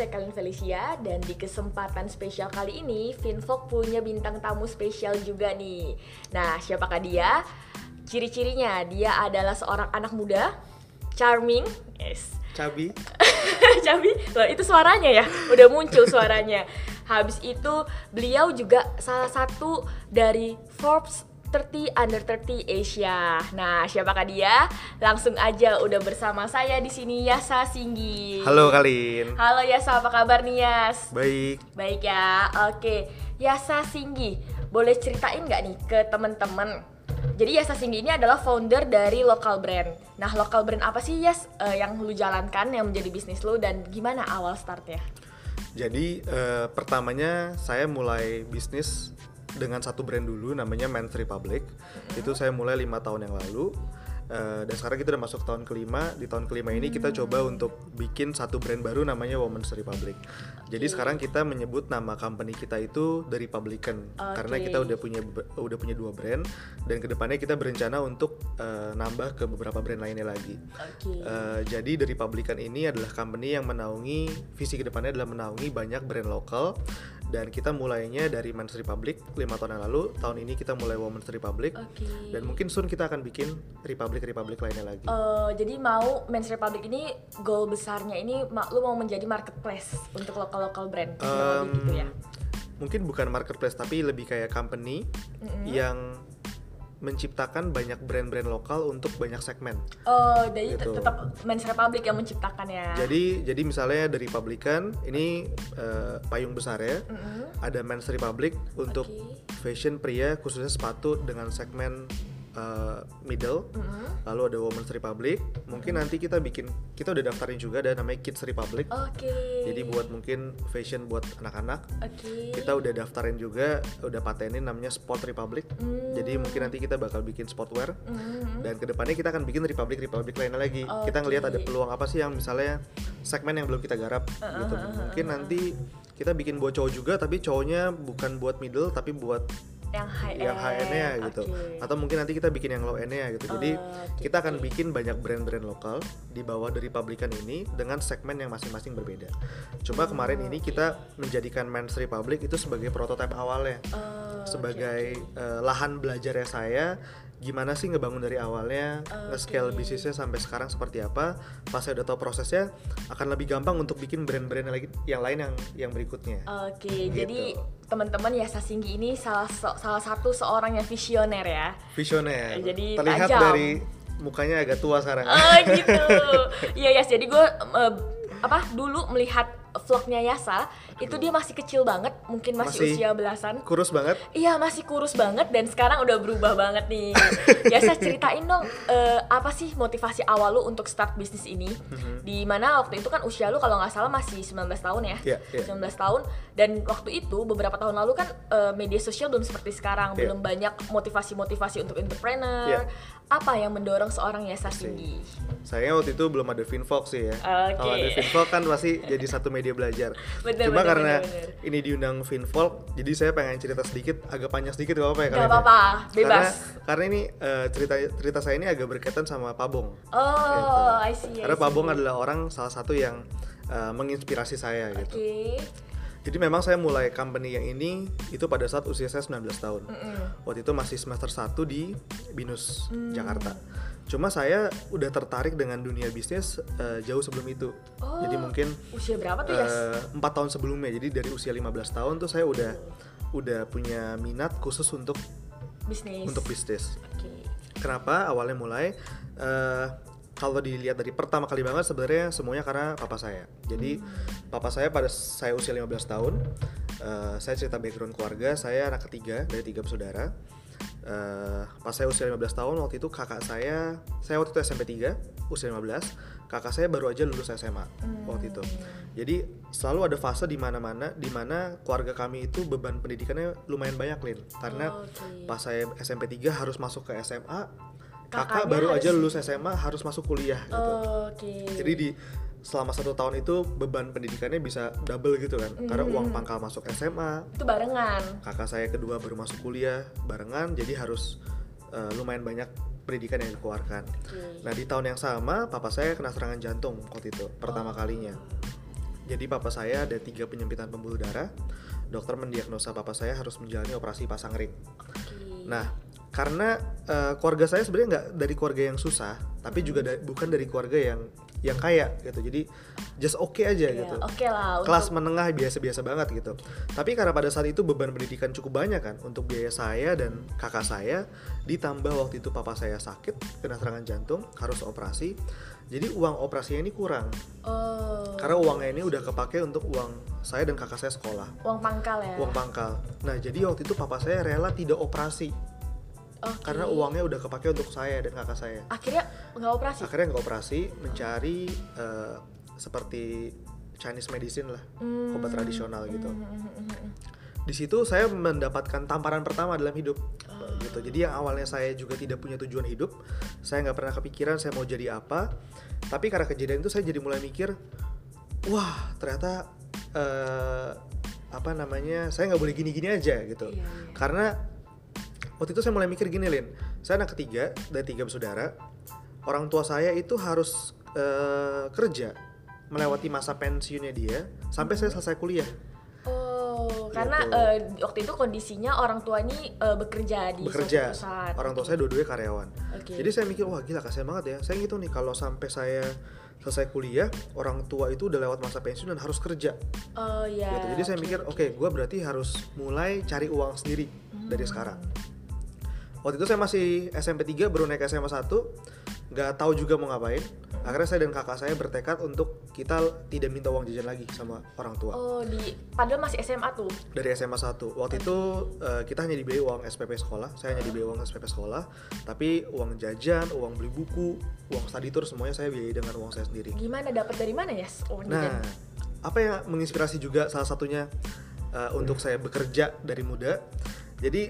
saya Kalin Felicia dan di kesempatan spesial kali ini Finvok punya bintang tamu spesial juga nih. Nah, siapakah dia? Ciri-cirinya dia adalah seorang anak muda, charming, yes. Cabi. Cabi, loh itu suaranya ya, udah muncul suaranya. Habis itu beliau juga salah satu dari Forbes 30 Under 30 Asia. Nah, siapakah dia? Langsung aja udah bersama saya di sini Yasa Singgi. Halo Kalin. Halo Yasa, apa kabar nih Yas? Baik. Baik ya. Oke, Yasa Singgi, boleh ceritain nggak nih ke temen-temen? Jadi Yasa Singgi ini adalah founder dari local brand. Nah, local brand apa sih Yas eh, yang lu jalankan yang menjadi bisnis lu dan gimana awal startnya? Jadi eh, pertamanya saya mulai bisnis dengan satu brand dulu namanya Men's Republic. Itu saya mulai lima tahun yang lalu. Eh, dan sekarang kita udah masuk tahun kelima. Di tahun kelima ini kita coba untuk bikin satu brand baru namanya Women's Republic. Jadi sekarang kita menyebut nama company kita itu The Republican karena Oke. kita udah punya udah punya dua brand dan ke depannya kita berencana untuk eh, nambah ke beberapa brand lainnya lagi. Oke. Eh, jadi The Republican ini adalah company yang menaungi visi ke depannya adalah menaungi banyak brand lokal dan kita mulainya dari Men's Republic lima tahun yang lalu tahun ini kita mulai Women's Republic Oke. dan mungkin soon kita akan bikin Republic Republic lainnya lagi. Eh, jadi mau Men's Republic ini goal besarnya ini lu mau menjadi marketplace untuk lokal lokal brand lebih gitu ya. Mungkin bukan marketplace tapi lebih kayak company yang menciptakan banyak brand-brand lokal untuk banyak segmen. Oh, jadi Gitu. tetap Men's Republic yang menciptakannya. Jadi jadi misalnya dari Republican ini eh, payung besar ya. Ada Men's Republic untuk Oke. fashion pria khususnya sepatu dengan segmen eh, middle. Lalu ada Women's Republic. Mungkin nanti kita bikin kita udah daftarin juga ada namanya Kids Republic. Oke. Jadi buat mungkin fashion buat anak-anak. Oke. Kita udah daftarin juga, udah patenin namanya Sport Republic. Hmm. Jadi mungkin nanti kita bakal bikin sportwear. Dan ke depannya kita akan bikin Republic Republic lainnya lagi. Kita ngelihat ada peluang apa sih yang misalnya segmen yang belum kita garap gitu. Mungkin nanti kita bikin buat cowok juga, tapi cowoknya bukan buat middle, tapi buat yang high yang end. high end-nya gitu. Atau mungkin nanti kita bikin yang low end-nya gitu. Jadi Oke, kita akan bikin banyak brand-brand lokal di bawah dari Republican ini dengan segmen yang masing-masing berbeda. Coba kemarin ini kita menjadikan Men's Republic itu sebagai prototipe awalnya. Oh, sebagai eh, lahan belajarnya saya gimana sih ngebangun dari awalnya, nge-scale bisnisnya sampai sekarang seperti apa. Pas saya udah tahu prosesnya, akan lebih gampang untuk bikin brand-brand yang lagi yang lain yang yang berikutnya. Oke, jadi Gitu. teman-teman ya Sasinggi ini salah salah satu seorang yang visioner ya. Visioner. Jadi terlihat tajam. dari mukanya agak tua sekarang. Oh gitu. Iya Yas, jadi gue apa dulu melihat vlognya Yasa itu dia masih kecil banget, mungkin masih, Masih- usia belasan. Kurus banget. Iya masih kurus banget dan sekarang udah berubah banget nih. Yasa ceritain dong eh, apa sih motivasi awal lu untuk start bisnis ini? Di mana waktu itu kan usia lu kalau nggak salah masih 19 tahun ya. Iya, iya. 19 tahun dan waktu itu beberapa tahun lalu kan eh, media sosial belum seperti sekarang, Iya. belum banyak motivasi-motivasi untuk entrepreneur. Iya. Apa yang mendorong seorang Yasa tinggi? Sayangnya waktu itu belum ada Finvox sih ya. Oke. Kalau ada Finvox kan pasti jadi satu media belajar. Bener, Cuma bener, karena bener, bener. ini diundang Finvox, jadi saya pengen cerita sedikit, agak panjang sedikit gak apa-apa ya Gak apa-apa, bebas. Karena, karena ini eh, cerita cerita saya ini agak berkaitan sama Pabong. Oh, I see. I Karena see. Pabong adalah orang salah satu yang eh, menginspirasi saya gitu. Jadi memang saya mulai company yang ini itu pada saat usia saya 19 tahun. Waktu itu masih semester 1 di Binus Mm. Jakarta. Cuma saya udah tertarik dengan dunia bisnis eh, jauh sebelum itu. Oh, Jadi mungkin Usia berapa tuh Yas? eh, empat tahun sebelumnya. Jadi dari usia 15 tahun tuh saya udah udah punya minat khusus untuk Bisnis. untuk bisnis. Oke. Kenapa awalnya mulai? Eh, kalau dilihat dari pertama kali banget sebenarnya semuanya karena papa saya. Jadi papa saya pada saya usia 15 tahun, eh, saya cerita background keluarga, saya anak ketiga dari tiga bersaudara. Eh, pas saya usia 15 tahun waktu itu kakak saya, saya waktu itu SMP 3, usia 15, kakak saya baru aja lulus SMA waktu itu. Jadi selalu ada fase di mana-mana di mana keluarga kami itu beban pendidikannya lumayan banyak, Lin. Karena Oke. pas saya SMP 3 harus masuk ke SMA, kakak baru aja harus- lulus SMA harus masuk kuliah gitu. Oke. Jadi di selama satu tahun itu beban pendidikannya bisa double gitu kan, karena uang pangkal masuk SMA, itu barengan. kakak saya kedua baru masuk kuliah barengan, jadi harus eh, lumayan banyak pendidikan yang dikeluarkan. Oke. Nah di tahun yang sama papa saya kena serangan jantung waktu itu pertama kalinya. Jadi papa saya ada tiga penyempitan pembuluh darah. Dokter mendiagnosa papa saya harus menjalani operasi pasang ring. Oke. Nah, karena eh, keluarga saya sebenarnya nggak dari keluarga yang susah, tapi juga da- bukan dari keluarga yang yang kaya gitu. Jadi just oke aja Ya, gitu. Oke lah. Kelas untuk- menengah biasa-biasa banget gitu. Tapi karena pada saat itu beban pendidikan cukup banyak kan untuk biaya saya dan kakak saya, ditambah waktu itu papa saya sakit kena serangan jantung harus operasi. Jadi uang operasinya ini kurang. Oh. Karena uangnya ini udah kepake untuk uang saya dan kakak saya sekolah, uang pangkal ya. uang pangkal. Nah, jadi waktu itu papa saya rela tidak operasi Oke. karena uangnya udah kepake untuk saya dan kakak saya. Akhirnya nggak operasi. Akhirnya nggak operasi, mencari eh, seperti Chinese medicine lah, Hmm. obat tradisional gitu. Hmm, hmm, hmm, hmm. Di situ saya mendapatkan tamparan pertama dalam hidup, Oh. gitu. Jadi yang awalnya saya juga tidak punya tujuan hidup, saya nggak pernah kepikiran saya mau jadi apa. Tapi karena kejadian itu saya jadi mulai mikir, wah ternyata eh, apa namanya, saya nggak boleh gini-gini aja gitu. Iya, iya. Karena waktu itu saya mulai mikir gini Lin, saya anak ketiga dari tiga bersaudara, orang tua saya itu harus eh, kerja melewati masa pensiunnya dia sampai saya selesai kuliah. Oh, karena Gitu. eh, waktu itu kondisinya orang tua ini eh, bekerja di bekerja. suatu perusahaan. Orang tua saya dua-duanya karyawan. Oke. Jadi saya mikir wah gila kasihan banget ya. Saya gitu nih kalau sampai saya selesai kuliah, orang tua itu udah lewat masa pensiun dan harus kerja. Oh iya. gitu. Jadi saya mikir oke, gue berarti harus mulai cari uang sendiri dari Hmm. sekarang. Waktu itu saya masih SMP 3 baru naik SMA 1 nggak tahu juga mau ngapain. Akhirnya saya dan kakak saya bertekad untuk kita tidak minta uang jajan lagi sama orang tua. Oh, di padahal masih SMA tuh. dari SMA 1 waktu itu eh, kita hanya dibeli uang SPP sekolah saya hanya dibeli uang SPP sekolah tapi uang jajan uang beli buku uang study tour semuanya saya biayai dengan uang saya sendiri Gimana dapat dari mana ya? Oh, nah apa yang menginspirasi juga salah satunya eh, untuk saya bekerja dari muda jadi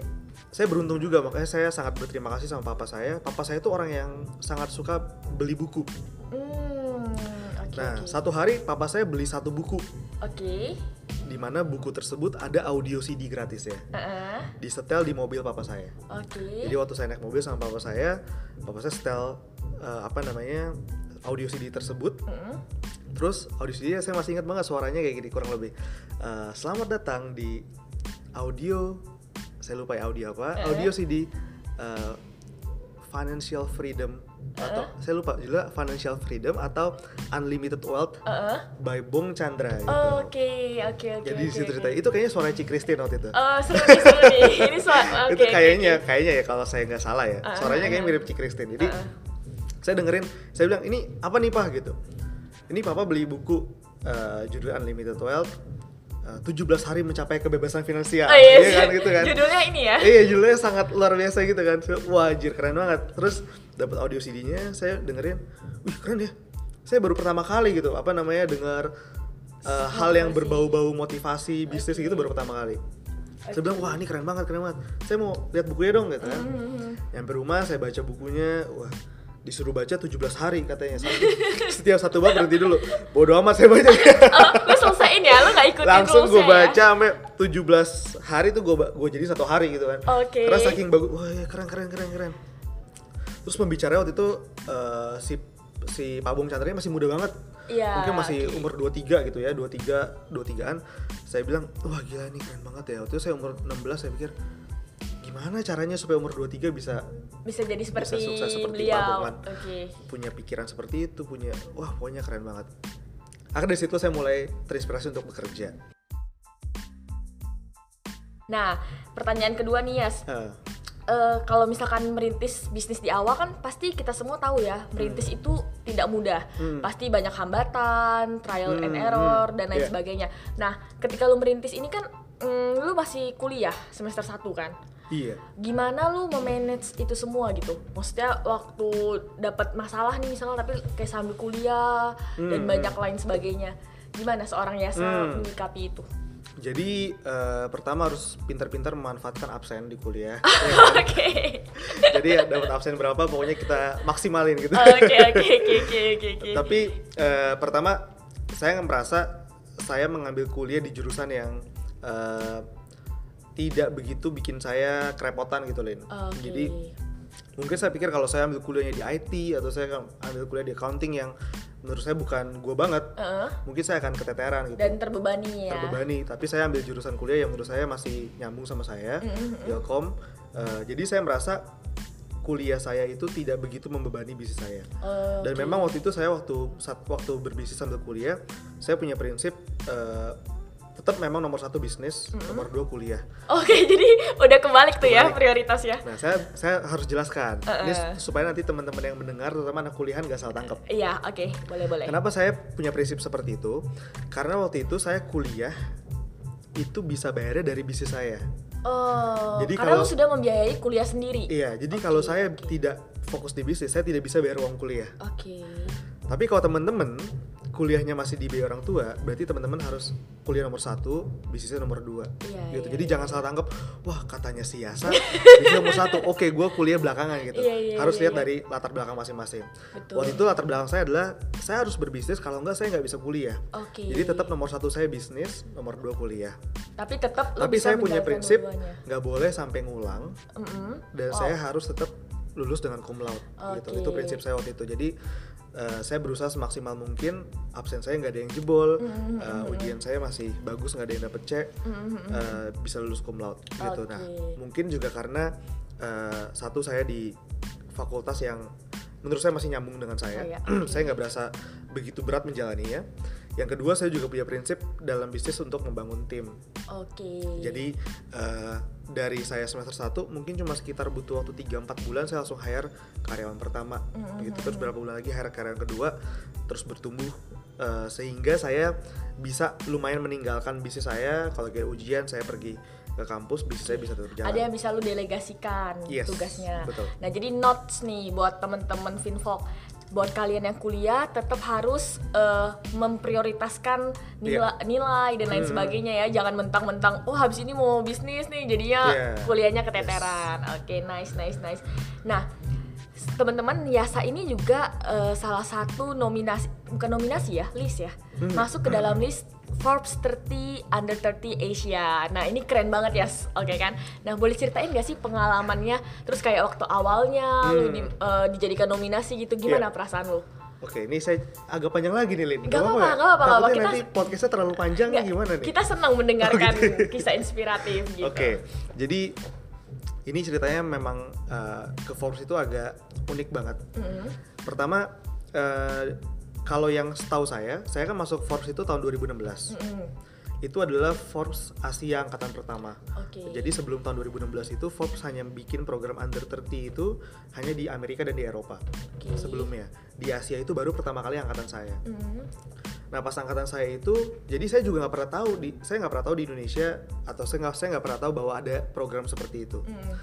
saya beruntung juga makanya saya sangat berterima kasih sama papa saya papa saya itu orang yang sangat suka beli buku Hmm, oke nah oke. satu hari papa saya beli satu buku Oke. di mana buku tersebut ada audio CD gratis ya Heeh. disetel di mobil papa saya Oke. Jadi waktu saya naik mobil sama papa saya, papa saya setel eh, apa namanya audio CD tersebut. Mm-mm. Terus audio CD saya masih ingat banget suaranya kayak gini kurang lebih. Eh, Selamat datang di audio, saya lupa ya audio apa, Eh. audio CD eh, Financial Freedom atau saya lupa juga Financial Freedom atau Unlimited Wealth Heeh. by Bong Chandra gitu. Oke, oke, oke. Jadi di situ oke. ceritanya itu kayaknya suara Ci Christine waktu itu. Oh, seru nih, seru nih. Ini suara oke. itu kayaknya oke. kayaknya ya kalau saya nggak salah ya Ah, suaranya kayaknya ah. mirip Ci Christine jadi ah. saya dengerin saya bilang ini apa nih pak gitu ini papa beli buku eh, judul Unlimited Wealth 17 hari mencapai kebebasan finansial. Oh, iya, Iya kan gitu kan? Judulnya ini ya. iya judulnya sangat luar biasa gitu kan. Wajir keren banget. Terus dapat audio CD-nya saya dengerin wih keren ya. Saya baru pertama kali gitu apa namanya dengar eh, hal yang berbau-bau motivasi bisnis gitu baru pertama kali. Saya bilang wah ini keren banget keren banget. Saya mau lihat bukunya dong gitu kan. Hmm. nyampe rumah saya baca bukunya wah disuruh baca 17 hari katanya. Satu- setiap satu bab berhenti dulu. Bodo amat saya baca. Oh, lu selesaiin ya, lu gak ikutin langsung gue ya? baca sampai 17 hari tuh gue gue jadi satu hari gitu kan. Oke. karena saking bagus wah ya, keren keren keren keren. Terus pembicaranya waktu itu eh, si si Pak Bung Chandra masih muda banget. Iya, mungkin masih oke. umur 23 gitu ya 23 23an saya bilang wah gila ini keren banget ya. Waktu itu saya umur 16 saya pikir gimana caranya supaya umur 23 bisa Bisa jadi seperti sukses seperti Pak beliau. Bung kan. Oke. punya pikiran seperti itu punya wah pokoknya keren banget akhirnya dari situ saya mulai terinspirasi untuk bekerja Nah, pertanyaan kedua nih Yas. Eh, Eh, kalau misalkan merintis bisnis di awal kan pasti kita semua tahu ya merintis itu tidak mudah Hmm. pasti banyak hambatan trial and Hmm, error hmm, dan lain iya. sebagainya nah ketika lu merintis ini kan mm, lu masih kuliah semester 1 kan iya. Gimana lu memanage itu semua gitu? Maksudnya waktu dapat masalah nih misalnya tapi kayak sambil kuliah dan Hmm. banyak lain sebagainya. Gimana seorang Yasa Hmm. menyikapi itu? Jadi eh, pertama harus pintar-pintar memanfaatkan absen di kuliah. Oke. Jadi ya dapat absen berapa pokoknya kita maksimalin gitu. Oke oke oke oke. Tapi eh, pertama saya merasa saya mengambil kuliah di jurusan yang eh, tidak begitu bikin saya kerepotan gitu Lin. Oke. jadi mungkin saya pikir kalau saya ambil kuliahnya di IT atau saya ambil kuliah di accounting yang menurut saya bukan gue banget Heeh. mungkin saya akan keteteran gitu. Dan terbebani ya. Terbebani. Tapi saya ambil jurusan kuliah yang menurut saya masih nyambung sama saya Ilkom Eh, jadi saya merasa kuliah saya itu tidak begitu membebani bisnis saya. Oke. dan memang waktu itu saya waktu saat waktu berbisnis sambil kuliah saya punya prinsip eh, tetap memang nomor satu bisnis nomor dua kuliah Oke, jadi udah kebalik tuh ya Kebalik. prioritasnya. nah saya saya harus jelaskan ini Uh-uh. supaya nanti teman-teman yang mendengar terutama anak kuliahan gak salah tangkap Iya, oke, boleh boleh. Kenapa saya punya prinsip seperti itu? Karena waktu itu saya kuliah itu bisa bayarnya dari bisnis saya. Oh, Jadi karena kalau- sudah membiayai kuliah sendiri. Iya, jadi Oke, kalau saya oke. tidak fokus di bisnis, saya tidak bisa bayar uang kuliah. Oke. Tapi kalau teman-teman kuliahnya masih dibayar orang tua, berarti teman-teman harus kuliah nomor satu, bisnisnya nomor dua, Iya, gitu. iya, Jadi iya. jangan salah tangkap, wah katanya si Yasa bisnis nomor satu, oke gue kuliah belakangan gitu. Iya, iya, harus iya, lihat iya. dari latar belakang masing-masing. Betul. Waktu itu latar belakang saya adalah saya harus berbisnis, kalau enggak saya nggak bisa kuliah. Oke. Jadi tetap nomor satu saya bisnis, nomor dua kuliah. Tapi tetap Tapi saya punya prinsip nggak boleh sampai ngulang Mm-mm. dan Oh, saya harus tetap lulus dengan cum laude gitu. Oke. Itu prinsip saya waktu itu. Jadi eh, saya berusaha semaksimal mungkin absen saya nggak ada yang jebol, Mm-hmm, eh, ujian saya masih bagus nggak ada yang dapet C, eh, bisa lulus cum laude gitu. Nah mungkin juga karena eh, satu saya di fakultas yang menurut saya masih nyambung dengan saya, Oh, ya. saya nggak berasa begitu berat menjalaninya. Yang kedua saya juga punya prinsip dalam bisnis untuk membangun tim. Oke. Jadi eh, dari saya semester 1 mungkin cuma sekitar butuh waktu 3-4 bulan saya langsung hire karyawan pertama gitu terus berapa bulan lagi hire karyawan kedua terus bertumbuh eh, sehingga saya bisa lumayan meninggalkan bisnis saya kalau kayak ujian saya pergi ke kampus bisnis saya bisa tetap jalan. ada yang bisa lu delegasikan Yes, tugasnya. betul. Nah, jadi notes nih buat temen-temen Finvok buat kalian yang kuliah tetap harus eh, memprioritaskan nilai, Iya. nilai dan lain Hmm. sebagainya ya jangan mentang-mentang oh habis ini mau bisnis nih jadinya Iya. kuliahnya keteteran oke nice nice nice nah teman-teman Yasa ini juga eh, salah satu nominasi bukan nominasi ya list ya Hmm. masuk ke dalam list Forbes 30 Under 30 Asia. Nah ini keren banget ya, s- oke kan? Nah boleh ceritain gak sih pengalamannya? Terus kayak waktu awalnya lu Hmm. di- eh, dijadikan nominasi gitu, gimana Iya. perasaan lu? Oke, ini saya agak panjang lagi nih Lin. Gak apa-apa, gak apa-apa, gak. Takutnya Kita- nanti podcastnya terlalu panjang Nggak, gimana nih? Kita senang mendengarkan kisah inspiratif gitu. Oke, jadi ini ceritanya memang eh, ke Forbes itu agak unik banget. Mm. Pertama, eh, kalau yang setahu saya, saya kan masuk Forbes itu tahun 2016. Mm-mm. Itu adalah Forbes Asia angkatan pertama. Oke. Jadi sebelum tahun 2016 itu Forbes hanya bikin program under 30 itu hanya di Amerika dan di Eropa. Oke. Sebelumnya di Asia itu baru pertama kali angkatan saya. Mm. Nah pas angkatan saya itu, jadi saya juga nggak pernah tahu di, saya nggak pernah tahu di Indonesia atau saya nggak saya nggak pernah tahu bahwa ada program seperti itu. Mm.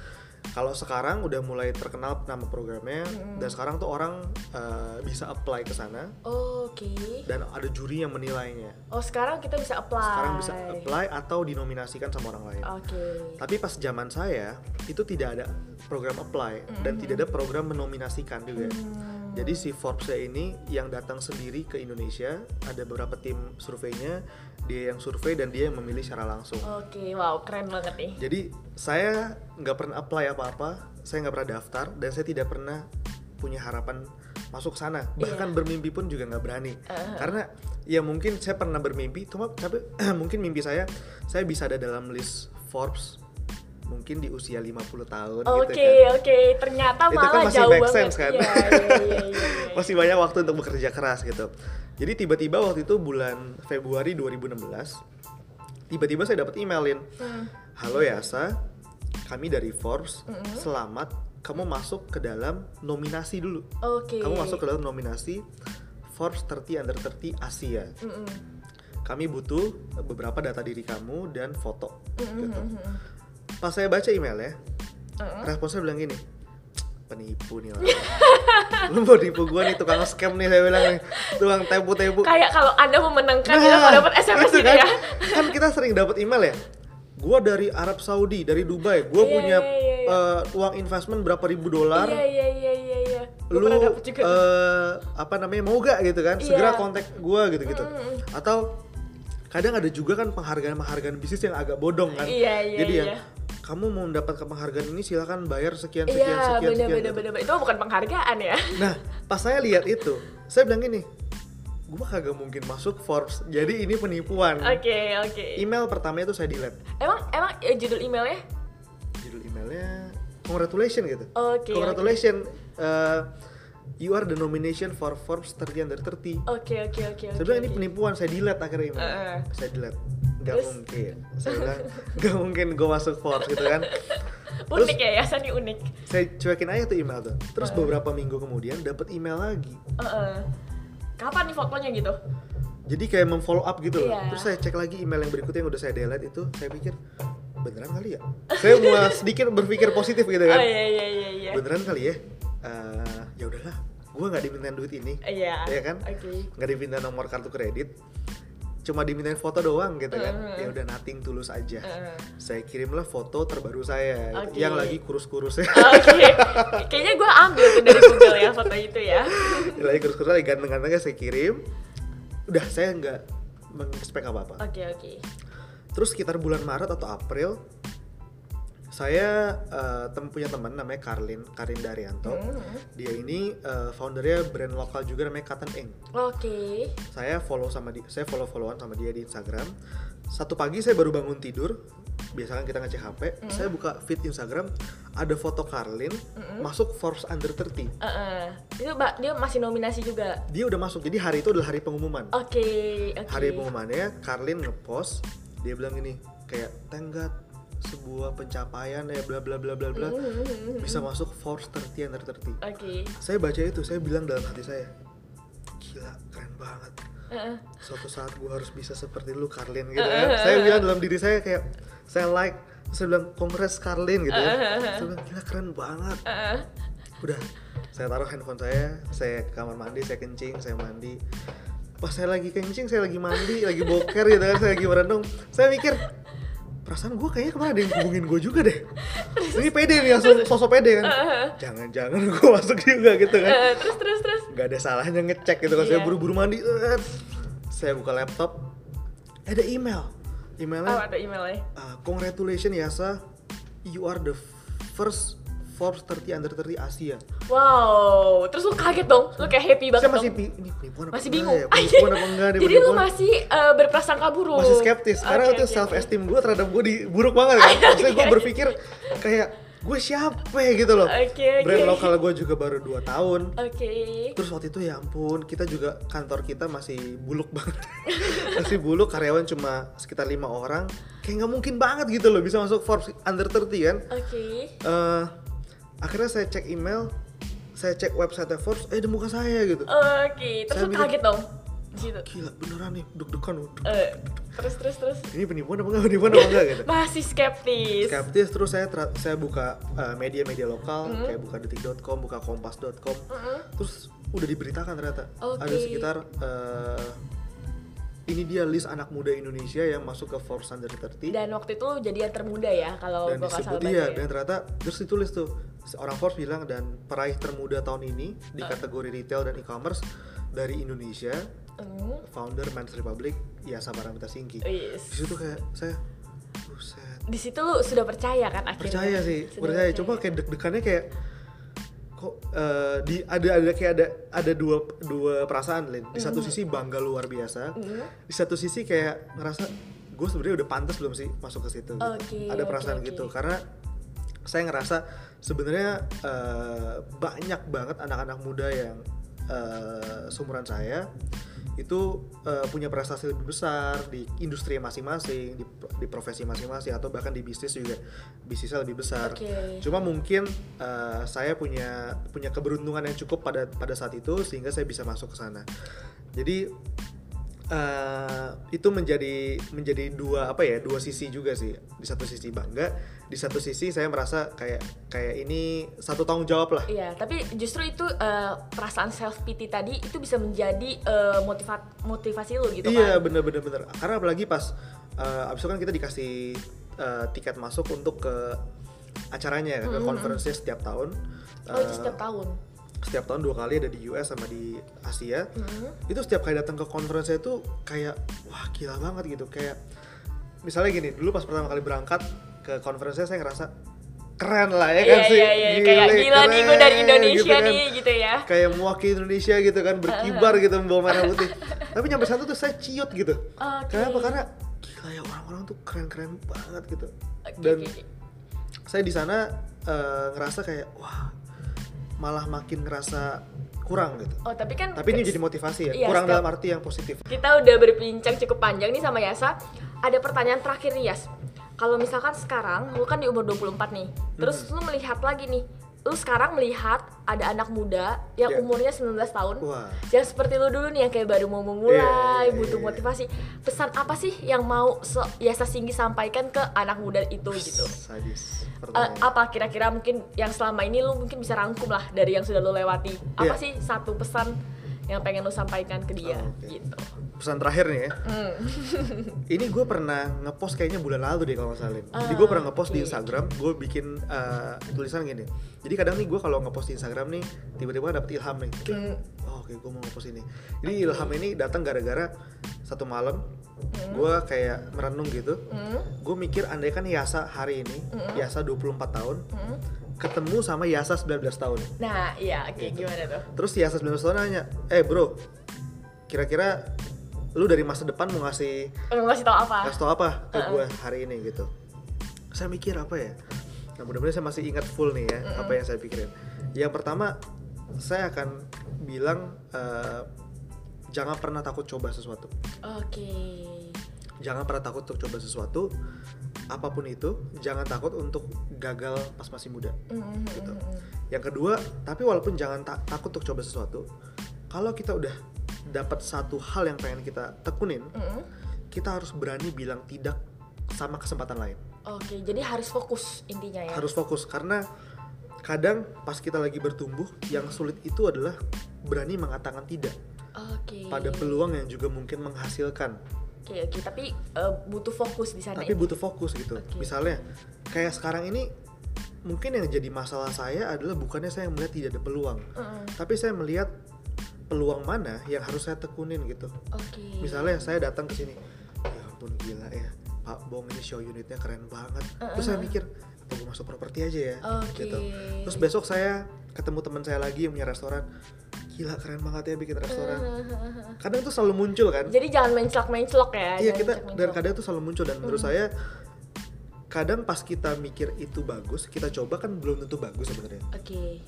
Kalau sekarang udah mulai terkenal nama programnya dan sekarang tuh orang eh, bisa apply ke sana Oke. dan ada juri yang menilainya. Oh sekarang kita bisa apply. Sekarang bisa apply atau dinominasikan sama orang lain. Oke. Tapi pas zaman saya itu tidak ada program apply dan tidak ada program menominasikan juga. Hmm. Jadi si Forbes ini yang datang sendiri ke Indonesia, ada beberapa tim surveinya, dia yang survei dan dia yang memilih secara langsung. Oke, wow keren banget nih. Jadi saya nggak pernah apply apa-apa, saya nggak pernah daftar dan saya tidak pernah punya harapan masuk sana. Bahkan bermimpi pun juga nggak berani. Karena ya mungkin saya pernah bermimpi, cuma tapi mungkin mimpi saya saya bisa ada dalam list Forbes mungkin di usia 50 tahun Oke gitu kan. oke, ternyata Itu malah kan masih jauh make banget. sense kan? Iya, iya, iya, iya, iya. Masih banyak waktu untuk bekerja keras gitu. Jadi tiba-tiba waktu itu bulan Februari 2016 tiba-tiba saya dapat emailin. Hmm. Halo Yasa, kami dari Forbes. Selamat kamu masuk ke dalam nominasi dulu. Oke. Kamu masuk ke dalam nominasi Forbes 30 Under 30 Asia. Mm-mm. Kami butuh beberapa data diri kamu dan foto. Mm-mm, Gitu. Pas saya baca emailnya, Mm-mm. responsnya bilang gini penipu nih orang lu mau tipu gua nih tukang scam nih saya bilang nih tukang tepu-tepu Kayak kalau anda memenangkan kita mau dapat SMS itu gitu kan, ya. kan kita sering dapat email ya gua dari Arab Saudi dari Dubai gua Iya, punya iya, iya, iya. eh, uang investment berapa ribu dolar Iya iya iya iya iya. Gua lu eh, apa namanya mau gak gitu kan segera Iya. kontak gua gitu gitu Mm-mm. atau kadang ada juga kan penghargaan penghargaan bisnis yang agak bodong kan Iya, iya, jadi iya. ya kamu mau mendapatkan penghargaan ini silakan bayar sekian sekian Iya sekian bener sekian bener bener bener. Itu bukan penghargaan ya. Nah, pas saya lihat itu, saya bilang gini, gue kagak mungkin masuk Forbes jadi ini penipuan Oke, oke. email pertamanya itu saya delete Emang emang eh, judul emailnya? judul emailnya congratulations gitu Oke, congratulations uh, you are the nomination for Forbes 30 under 30 Oke, oke, oke. saya oke, bilang ini penipuan saya delete akhirnya email Uh-uh. saya delete nggak Terus? mungkin saya bilang nggak mungkin gue masuk Forbes gitu kan Unik ya, yayasannya unik. saya cuekin aja tuh email tuh terus Uh-uh. beberapa minggu kemudian dapat email lagi Heeh. Kapan nih fotonya gitu? jadi kayak memfollow up gitu loh Iya. terus saya cek lagi email yang berikutnya yang udah saya delete itu saya pikir beneran kali ya saya mulai sedikit berpikir positif gitu Oh kan iya iya iya iya. beneran kali ya Eh, ya udahlah gue nggak dimintain duit ini Iya. Iya kan Oke. nggak diminta nomor kartu kredit cuma dimintain foto doang gitu kan Mm. ya udah nothing tulus aja Heeh. saya kirimlah foto terbaru saya Oke. yang lagi kurus-kurusnya Oke. Kayaknya gue ambil tuh dari Google ya foto itu ya. lagi kurus-kurus lagi ganteng-gantengnya saya kirim udah saya nggak mengexpect apa-apa Oke oke. terus sekitar bulan Maret atau April saya eh, tem punya teman namanya Karlin Karin Daryanto Hmm. dia ini eh, foundernya brand lokal juga namanya Cotton Ink Oke. saya follow sama dia saya follow followan sama dia di Instagram satu pagi saya baru bangun tidur biasanya kita ngecek HP saya buka feed Instagram ada foto Karlin masuk Forbes Under 30 Heeh. Itu Mbak, dia masih nominasi juga. dia udah masuk jadi hari itu adalah hari pengumuman Oke, oke. hari pengumumannya Karlin ngepost dia bilang gini kayak thank God sebuah pencapaian ya bla bla bla bla bla Hmm, bisa masuk Forbes 30 under 30 Oke. saya baca itu saya bilang dalam hati saya gila keren banget. Heeh. suatu saat gue harus bisa seperti lu Karlin gitu kan saya bilang dalam diri saya kayak saya like saya bilang congrats Karlin gitu ya. Saya bilang gila keren banget. Heeh. udah saya taruh handphone saya saya ke kamar mandi saya kencing saya mandi. Pas saya lagi kencing saya lagi mandi lagi boker gitu kan saya lagi merendung. Saya mikir perasaan gue kayaknya kemarin ada yang hubungin gue juga deh. Ini pede nih langsung sosok pede kan. Jangan-jangan gue masuk juga gitu kan. Eh, terus terus terus. nggak ada salahnya ngecek gitu kan saya Iya. buru-buru mandi. Eh, saya buka laptop. Ada email. Oh, emailnya ada emailnya. uh, congratulations Yasa. You are the first Forbes 30 under 30 Asia. Wow, terus lu kaget dong, lu kayak happy banget saya masih dong. ini penipuan apa masih bingung. ya? penipuan apa enggak Jadi lu masih eh, berprasangka buruk. masih skeptis. Karena Oke, itu oke, self esteem gue terhadap gue di buruk banget kan. Maksudnya gue berpikir kayak gue siapa ya? gitu loh. Oke, oke. brand lokal gue juga baru 2 tahun. Oke. terus waktu itu ya ampun kita juga kantor kita masih buluk banget. Masih buluk karyawan cuma sekitar lima orang. Kayak nggak mungkin banget gitu loh bisa masuk Forbes under 30 kan. Oke. Eh, akhirnya saya cek email saya cek website Forbes eh ada muka saya gitu Oke, terus Saya mikir- kaget dong di situ. gila beneran nih deg-degan loh. Eh, terus terus terus. ini penipuan apa enggak penipuan apa enggak gitu Masih skeptis. skeptis terus saya saya buka uh, media-media lokal Hmm. kayak buka detik.com buka kompas.com Mm-mm. terus udah diberitakan ternyata Oke. ada sekitar uh, ini dia list anak muda Indonesia yang masuk ke Forbes Under 30 Dan waktu itu jadi yang termuda ya kalau dan disebut iya ya. dan ternyata terus ditulis tuh orang Forbes bilang dan peraih termuda tahun ini di Ah. kategori retail dan e-commerce dari Indonesia Hmm. founder Men's Republic Yasa Paramita Singki Yes. di situ kayak saya buset Di situ lu sudah percaya kan akhirnya? percaya sih Sudah percaya coba kayak deg-degannya kayak kok eh, di ada ada kayak ada ada dua dua perasaan Lin di satu sisi bangga luar biasa Mhm. di satu sisi kayak ngerasa gue sebenarnya udah pantas belum sih masuk ke situ gitu. Oke, ada perasaan oke. gitu karena saya ngerasa sebenarnya eh, banyak banget anak-anak muda yang eh, seumuran saya itu eh, punya prestasi lebih besar di industri masing-masing, di, di profesi masing-masing atau bahkan di bisnis juga bisnisnya lebih besar. Oke. Cuma mungkin eh, saya punya punya keberuntungan yang cukup pada pada saat itu sehingga saya bisa masuk ke sana. Jadi eh, itu menjadi menjadi dua apa ya dua sisi juga sih. Di satu sisi bangga, di satu sisi saya merasa kayak kayak ini satu tanggung jawab lah. Iya, tapi justru itu eh, perasaan self pity tadi itu bisa menjadi eh, motiva- motivasi lu gitu iya kan? bener bener bener. Karena apalagi pas eh, abis itu kan kita dikasih eh, tiket masuk untuk ke acaranya ya, ke conference setiap tahun. Mm-hmm. Oh itu Eh, setiap tahun. setiap tahun dua kali ada di US sama di Asia Mhm. itu setiap kali datang ke conference itu kayak wah gila banget gitu kayak misalnya gini dulu pas pertama kali berangkat ke conference saya ngerasa keren lah ya Iya kan sih iya iya kayak gila nih gue dari Indonesia gitu kan. nih gitu ya. kayak mewakili Indonesia gitu kan berkibar gitu membawa merah putih tapi nyampe sana tuh saya ciut gitu Oke. kenapa karena gila ya orang-orang tuh keren-keren banget gitu Oke, dan oke. saya di sana eh, ngerasa kayak wah malah makin ngerasa kurang gitu Oh tapi kan tapi ini jadi motivasi ya Iya, kurang dalam arti yang positif kita udah berbincang cukup panjang nih sama Yasa. Ada pertanyaan terakhir nih Yas. Kalau misalkan sekarang lu kan di umur 24 nih. Terus Hmm. lu melihat lagi nih. Lu sekarang melihat ada anak muda yang Iya. umurnya 19 tahun. Wah. Yang seperti lu dulu nih yang kayak baru mau memulai, Iya, iya, butuh iya. motivasi. Pesan apa sih yang mau so Yasa Singgi sampaikan ke anak muda itu gitu? sadis pertanyaan apa kira-kira mungkin yang selama ini lu mungkin bisa rangkum lah dari yang sudah lu lewati. Apa Iya. sih satu pesan yang pengen lu sampaikan ke dia Oh, oke. gitu. Pesan terakhir nih ya Hmm. ini gue pernah ngepost kayaknya bulan lalu deh kalau nggak salah Lin. jadi gue pernah ngepost di oke. Instagram gue bikin eh, tulisan gini jadi kadang nih gue kalau ngepost di Instagram nih tiba-tiba dapet ilham nih Hmm. oh oke gue mau ngepost ini jadi ilham ini datang gara-gara satu malam gue kayak merenung gitu Hmm. gue mikir andai kan Yasa hari ini Yasa 24 tahun Hmm. ketemu sama Yasa 19 tahun Nah, iya, oke Gitu. gimana tuh? terus Yasa 19 tahun nanya eh bro kira-kira lu dari masa depan mau ngasih Lu ngasih tau apa? kasih tau apa ke gue hari ini gitu. Saya mikir apa ya? Nah mudah-mudahan saya masih ingat full nih ya apa yang saya pikirin. Yang pertama saya akan bilang eh, jangan pernah takut coba sesuatu. Oke. jangan pernah takut untuk coba sesuatu. Apa pun itu jangan takut untuk gagal pas masih muda. Mm, gitu. mm, mm. yang kedua tapi walaupun jangan ta- takut untuk coba sesuatu kalau kita udah dapat satu hal yang pengen kita tekunin Mm. kita harus berani bilang tidak sama kesempatan lain Oke, jadi harus fokus intinya ya. harus fokus karena kadang pas kita lagi bertumbuh yang sulit itu adalah berani mengatakan tidak Oke. pada peluang yang juga mungkin menghasilkan Oke, oke, tapi eh, butuh fokus di sana. tapi ya? butuh fokus gitu Oke. misalnya kayak sekarang ini mungkin yang jadi masalah saya adalah bukannya saya melihat tidak ada peluang Mm, tapi saya melihat peluang mana yang harus saya tekunin gitu Oke. misalnya saya datang ke sini ya ampun gila ya Pak Bong ini show unitnya keren banget terus saya mikir apa gue masuk properti aja ya Oke. gitu terus besok saya ketemu teman saya lagi yang punya restoran gila keren banget ya bikin restoran kadang tuh selalu muncul kan Jadi jangan menclok-menclok ya. iya kita dan kadang tuh selalu muncul dan menurut Hmm. saya kadang pas kita mikir itu bagus kita coba kan belum tentu bagus sebenarnya Oke.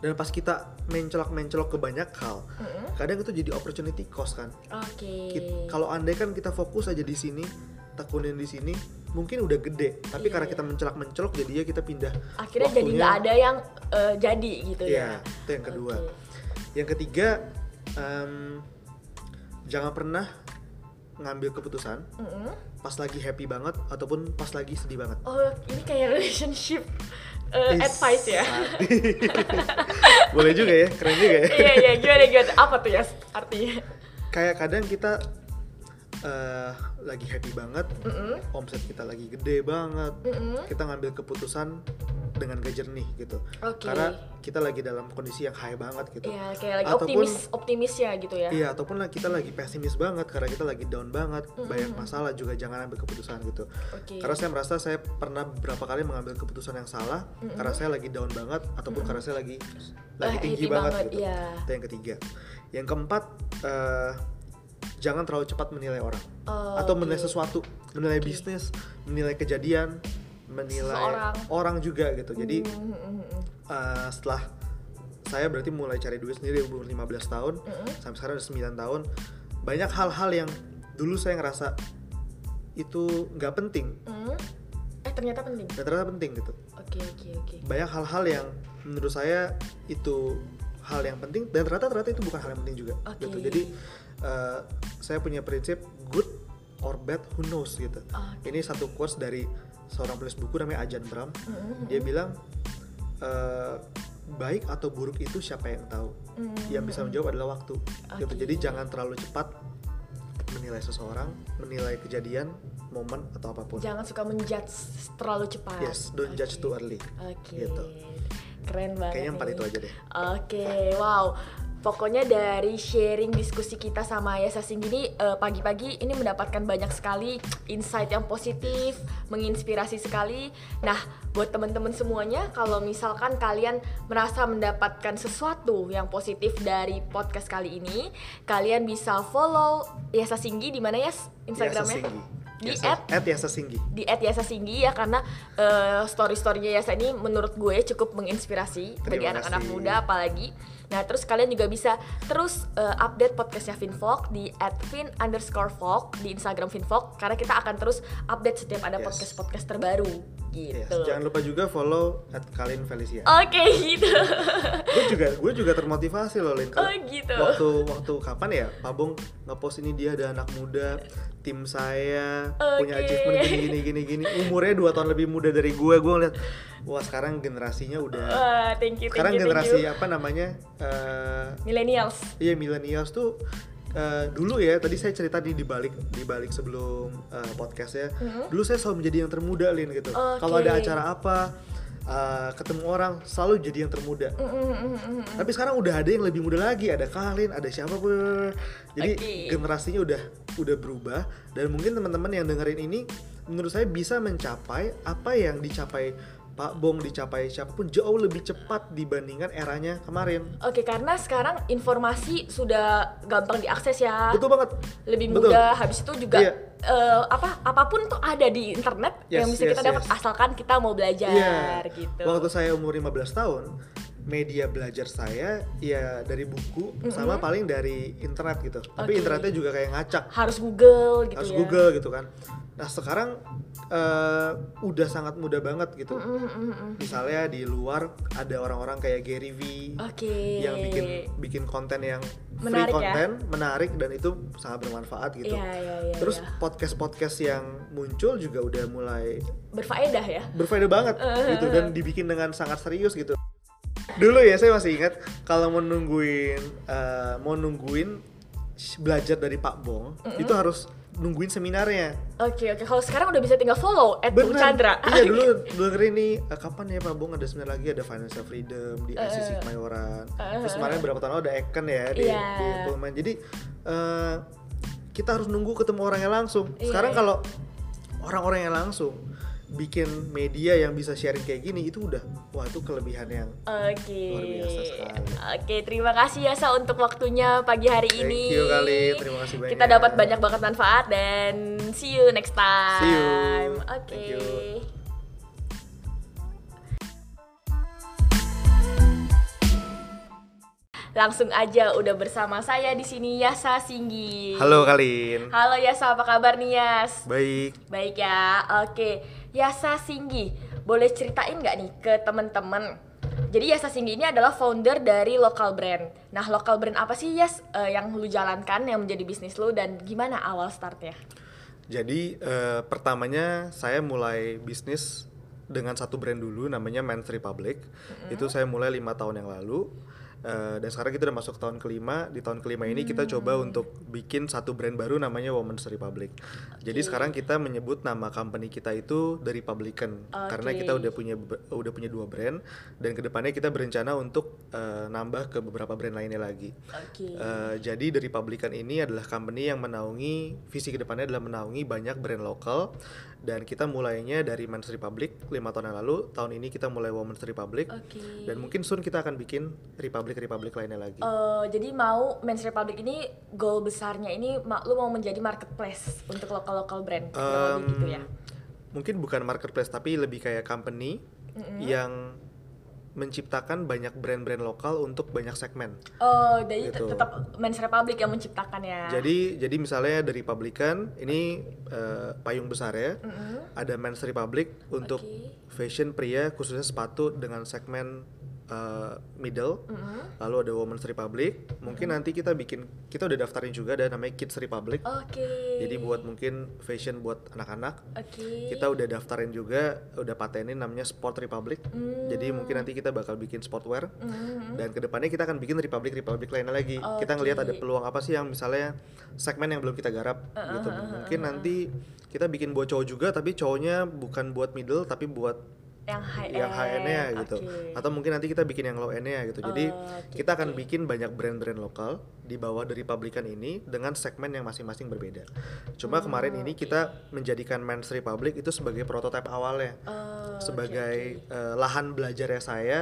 Dan pas kita mencolok-mencolok ke banyak hal Mm-mm. kadang itu jadi opportunity cost kan Oke. Kit- kalau andai kan kita fokus aja di sini tekunin di sini mungkin udah gede tapi Iya, karena iya. kita mencelak mencolok jadinya kita pindah Akhirnya jadi waktunya. nggak ada yang eh, jadi gitu Iya, ya. itu yang kedua. Oke. yang ketiga em, jangan pernah ngambil keputusan Mm-mm. pas lagi happy banget ataupun pas lagi sedih banget Oh, ini kayak relationship eh, Is- advice ya. boleh juga ya keren juga ya. Iya iya gimana gimana? Apa tuh ya artinya? Kayak kadang kita eh, lagi happy banget Mm-mm. omset kita lagi gede banget Mm-mm. kita ngambil keputusan dengan jernih gitu Oke. karena kita lagi dalam kondisi yang high banget gitu Iya kayak lagi Ataupun- optimis optimis ya gitu ya Iya, ataupun kita lagi pesimis banget karena kita lagi down banget, banyak masalah juga jangan ambil keputusan gitu. Oke. Karena saya merasa saya pernah beberapa kali mengambil keputusan yang salah karena saya lagi down banget ataupun karena saya lagi lagi Eh, tinggi happy banget, banget, gitu. iya. Itu yang ketiga. Yang keempat eh, jangan terlalu cepat menilai orang Oh, atau menilai sesuatu, menilai bisnis, menilai kejadian, menilai Seseorang. orang juga gitu. Jadi Mm, mm, mm, mm. eh, setelah saya berarti mulai cari duit sendiri umur 15 tahun Mm-mm. sampai sekarang udah 9 tahun banyak hal-hal yang dulu saya ngerasa itu nggak penting Mm. eh ternyata penting dan ternyata penting gitu oke oke oke banyak hal-hal yang menurut saya itu hal yang penting dan ternyata ternyata itu bukan hal yang penting juga Oke. gitu jadi eh, saya punya prinsip good or bad who knows gitu Oke. ini satu quotes dari seorang penulis buku namanya Ajan Bram Mm-mm. dia bilang eh, baik atau buruk itu siapa yang tahu Mm. yang bisa menjawab adalah waktu gitu Oke. jadi jangan terlalu cepat menilai seseorang menilai kejadian momen atau apa pun jangan suka menjudge terlalu cepat yes don't judge Oke. too early oke Gitu. keren banget kayaknya empat nih. itu aja deh Oke, wow. Pokoknya dari sharing diskusi kita sama Yasa Singgi ini eh, pagi-pagi ini mendapatkan banyak sekali insight yang positif, menginspirasi sekali. Nah, buat teman-teman semuanya kalau misalkan kalian merasa mendapatkan sesuatu yang positif dari podcast kali ini, kalian bisa follow Yasa Singgi di mana ya Instagramnya? Yasa Singgi. Di Yasa- at at Yasa Singgi. di at Yasa Singgi ya karena eh, story-storynya Yasa ini menurut gue cukup menginspirasi bagi Terima anak-anak kasih. muda apalagi. Nah terus kalian juga bisa terus eh, update podcastnya Finvok di at fin underscore di Instagram Finvok karena kita akan terus update setiap ada Yes. podcast-podcast terbaru Yes. gitu. Jangan lupa juga follow at Kalin Felicia. Oke gitu. gue juga gue juga termotivasi loh Lin. Oh, gitu. Waktu waktu kapan ya Pak Bong ngepost ini dia ada anak muda tim saya punya Oke. achievement gini gini gini gini umurnya dua tahun lebih muda dari gue gue ngeliat wah sekarang generasinya udah Wah, thank you, thank sekarang you, thank generasi you. apa namanya eh, Millennials. Iya millennials tuh eh, dulu ya tadi saya cerita di di balik di balik sebelum eh, podcast ya dulu saya selalu menjadi yang termuda lin gitu Mm-hmm. Oke. kalau ada acara apa eh, ketemu orang selalu jadi yang termuda Mm, tapi sekarang udah ada yang lebih muda lagi ada Kalin ada siapa pun jadi Oke. generasinya udah udah berubah dan mungkin teman-teman yang dengerin ini menurut saya bisa mencapai apa yang dicapai Pak Bong dicapai siapa pun jauh lebih cepat dibandingkan eranya kemarin Oke, karena sekarang informasi sudah gampang diakses ya. betul banget lebih Betul. mudah habis itu juga Iya. eh, apa apa pun tuh ada di internet Yes, yang bisa kita yes, dapat yes. asalkan kita mau belajar Iya. gitu Waktu saya umur 15 tahun, media belajar saya ya dari buku sama paling dari internet gitu. Tapi Oke. internetnya juga kayak ngacak, harus Google gitu harus ya Google gitu kan. Nah sekarang eh, udah sangat mudah banget gitu. Mm, mm, mm, mm. Misalnya di luar ada orang-orang kayak Gary V oke yang bikin bikin konten yang free Menarik ya? konten, menarik dan itu sangat bermanfaat gitu. Iya, iya, iya, Terus iya. podcast-podcast yang muncul juga udah mulai berfaedah ya berfaedah banget Eh, gitu dan dibikin dengan sangat serius gitu. Dulu ya saya masih ingat kalau mau nungguin eh, mau nungguin belajar dari Pak Bong itu harus nungguin seminarnya. oke oke kalau sekarang udah bisa tinggal follow at Bung Chandra Iya dulu dengerin nih eh, kapan ya Pak Bong ada seminar lagi ada financial freedom di ICC Kemayoran. Terus kemarin berapa tahun lalu ada Eken ya di, Iya. di Pullman. Jadi eh, kita harus nunggu ketemu orangnya langsung. Sekarang Iya. kalau orang-orangnya langsung bikin media yang bisa sharing kayak gini itu udah wah itu kelebihan yang Oke. Luar biasa sekali. Oke, terima kasih ya Sa untuk waktunya pagi hari Thank ini. you, Kali. Terima kasih banyak. Kita dapat banyak banget manfaat dan see you next time. See you. Oke. You. Langsung aja udah bersama saya di sini Yasa Singgi. Halo Kalin. Halo Yasa, apa kabar nih Yas? Baik. Baik ya, oke. Yasa Singgi, boleh ceritain nggak nih ke temen-temen? Jadi Yasa Singgi ini adalah founder dari local brand. Nah, local brand apa sih Yas eh, yang lu jalankan yang menjadi bisnis lu dan gimana awal startnya? Jadi eh, pertamanya saya mulai bisnis dengan satu brand dulu namanya Men's Republic. Itu saya mulai lima tahun yang lalu. Eh, dan sekarang kita udah masuk tahun kelima. Di tahun kelima ini kita coba untuk bikin satu brand baru namanya Women's Republic. Jadi sekarang kita menyebut nama company kita itu The Republican karena Oke. kita udah punya udah punya dua brand dan ke depannya kita berencana untuk eh, nambah ke beberapa brand lainnya lagi. Oke. Eh, jadi The Republican ini adalah company yang menaungi visi ke depannya adalah menaungi banyak brand lokal dan kita mulainya dari Men's Republic lima tahun yang lalu tahun ini kita mulai Women's Republic Oke. dan mungkin soon kita akan bikin Republic Republic lainnya lagi. Eh, jadi mau Men's Republic ini goal besarnya ini lu mau menjadi marketplace untuk lokal lokal brand lebih gitu ya. Mungkin bukan marketplace tapi lebih kayak company yang menciptakan banyak brand-brand lokal untuk banyak segmen. Oh, jadi Gitu. tet- tetap Men's Republic yang menciptakannya. Jadi jadi misalnya dari Republican ini eh, payung besar ya. Mm-mm. Ada Men's Republic untuk Oke. fashion pria khususnya sepatu dengan segmen eh, middle. Mm-mm. Lalu ada Women's Republic. Mungkin nanti kita bikin kita udah daftarin juga ada namanya Kids Republic. Oke. Jadi buat mungkin fashion buat anak-anak. Oke. Kita udah daftarin juga, udah patenin namanya Sport Republic. Hmm. Jadi mungkin nanti kita bakal bikin sportwear Mhm. dan ke depannya kita akan bikin Republic Republic lainnya lagi. Kita ngelihat ada peluang apa sih yang misalnya segmen yang belum kita garap Uh, gitu. Mungkin nanti kita bikin buat cowok juga tapi cowoknya bukan buat middle tapi buat Yang high yang high end-nya end, gitu. Atau mungkin nanti kita bikin yang low end-nya gitu. Jadi Oh, oke, kita akan oke. bikin banyak brand-brand lokal di bawah dari pabrikan ini dengan segmen yang masing-masing berbeda. Cuma Oh, kemarin ini kita menjadikan Men's Republic itu sebagai prototipe awalnya. Oh, oke, sebagai eh, lahan belajarnya saya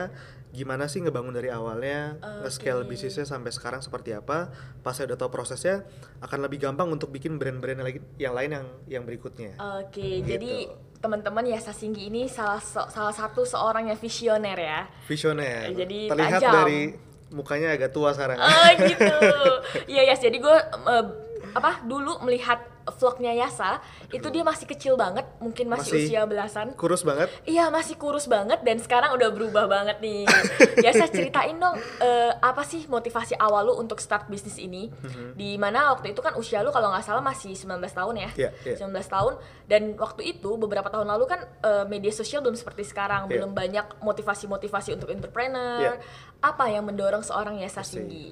gimana sih ngebangun dari awalnya, nge-scale Oke. bisnisnya sampai sekarang seperti apa. Pas saya udah tahu prosesnya, akan lebih gampang untuk bikin brand-brand yang lagi yang lain yang yang berikutnya. Oke, Gitu. jadi teman-teman ya Sasinggi ini salah salah satu seorang yang visioner ya. Visioner. Jadi Terlihat tajam. dari mukanya agak tua sekarang. Oh gitu. Iya Yas, jadi gue apa dulu melihat vlognya Yasa itu dia masih kecil banget, mungkin masih, Masih- usia belasan. Kurus banget. Iya masih kurus banget dan sekarang udah berubah banget nih. ya saya ceritain dong eh, apa sih motivasi awal lu untuk start bisnis ini? Mhm. Di mana waktu itu kan usia lu kalau nggak salah masih 19 tahun ya? Iya, iya. 19 tahun dan waktu itu beberapa tahun lalu kan eh, media sosial belum seperti sekarang, Iya. belum banyak motivasi-motivasi untuk entrepreneur. Iya. Apa yang mendorong seorang Yasa Pasti. Singgi?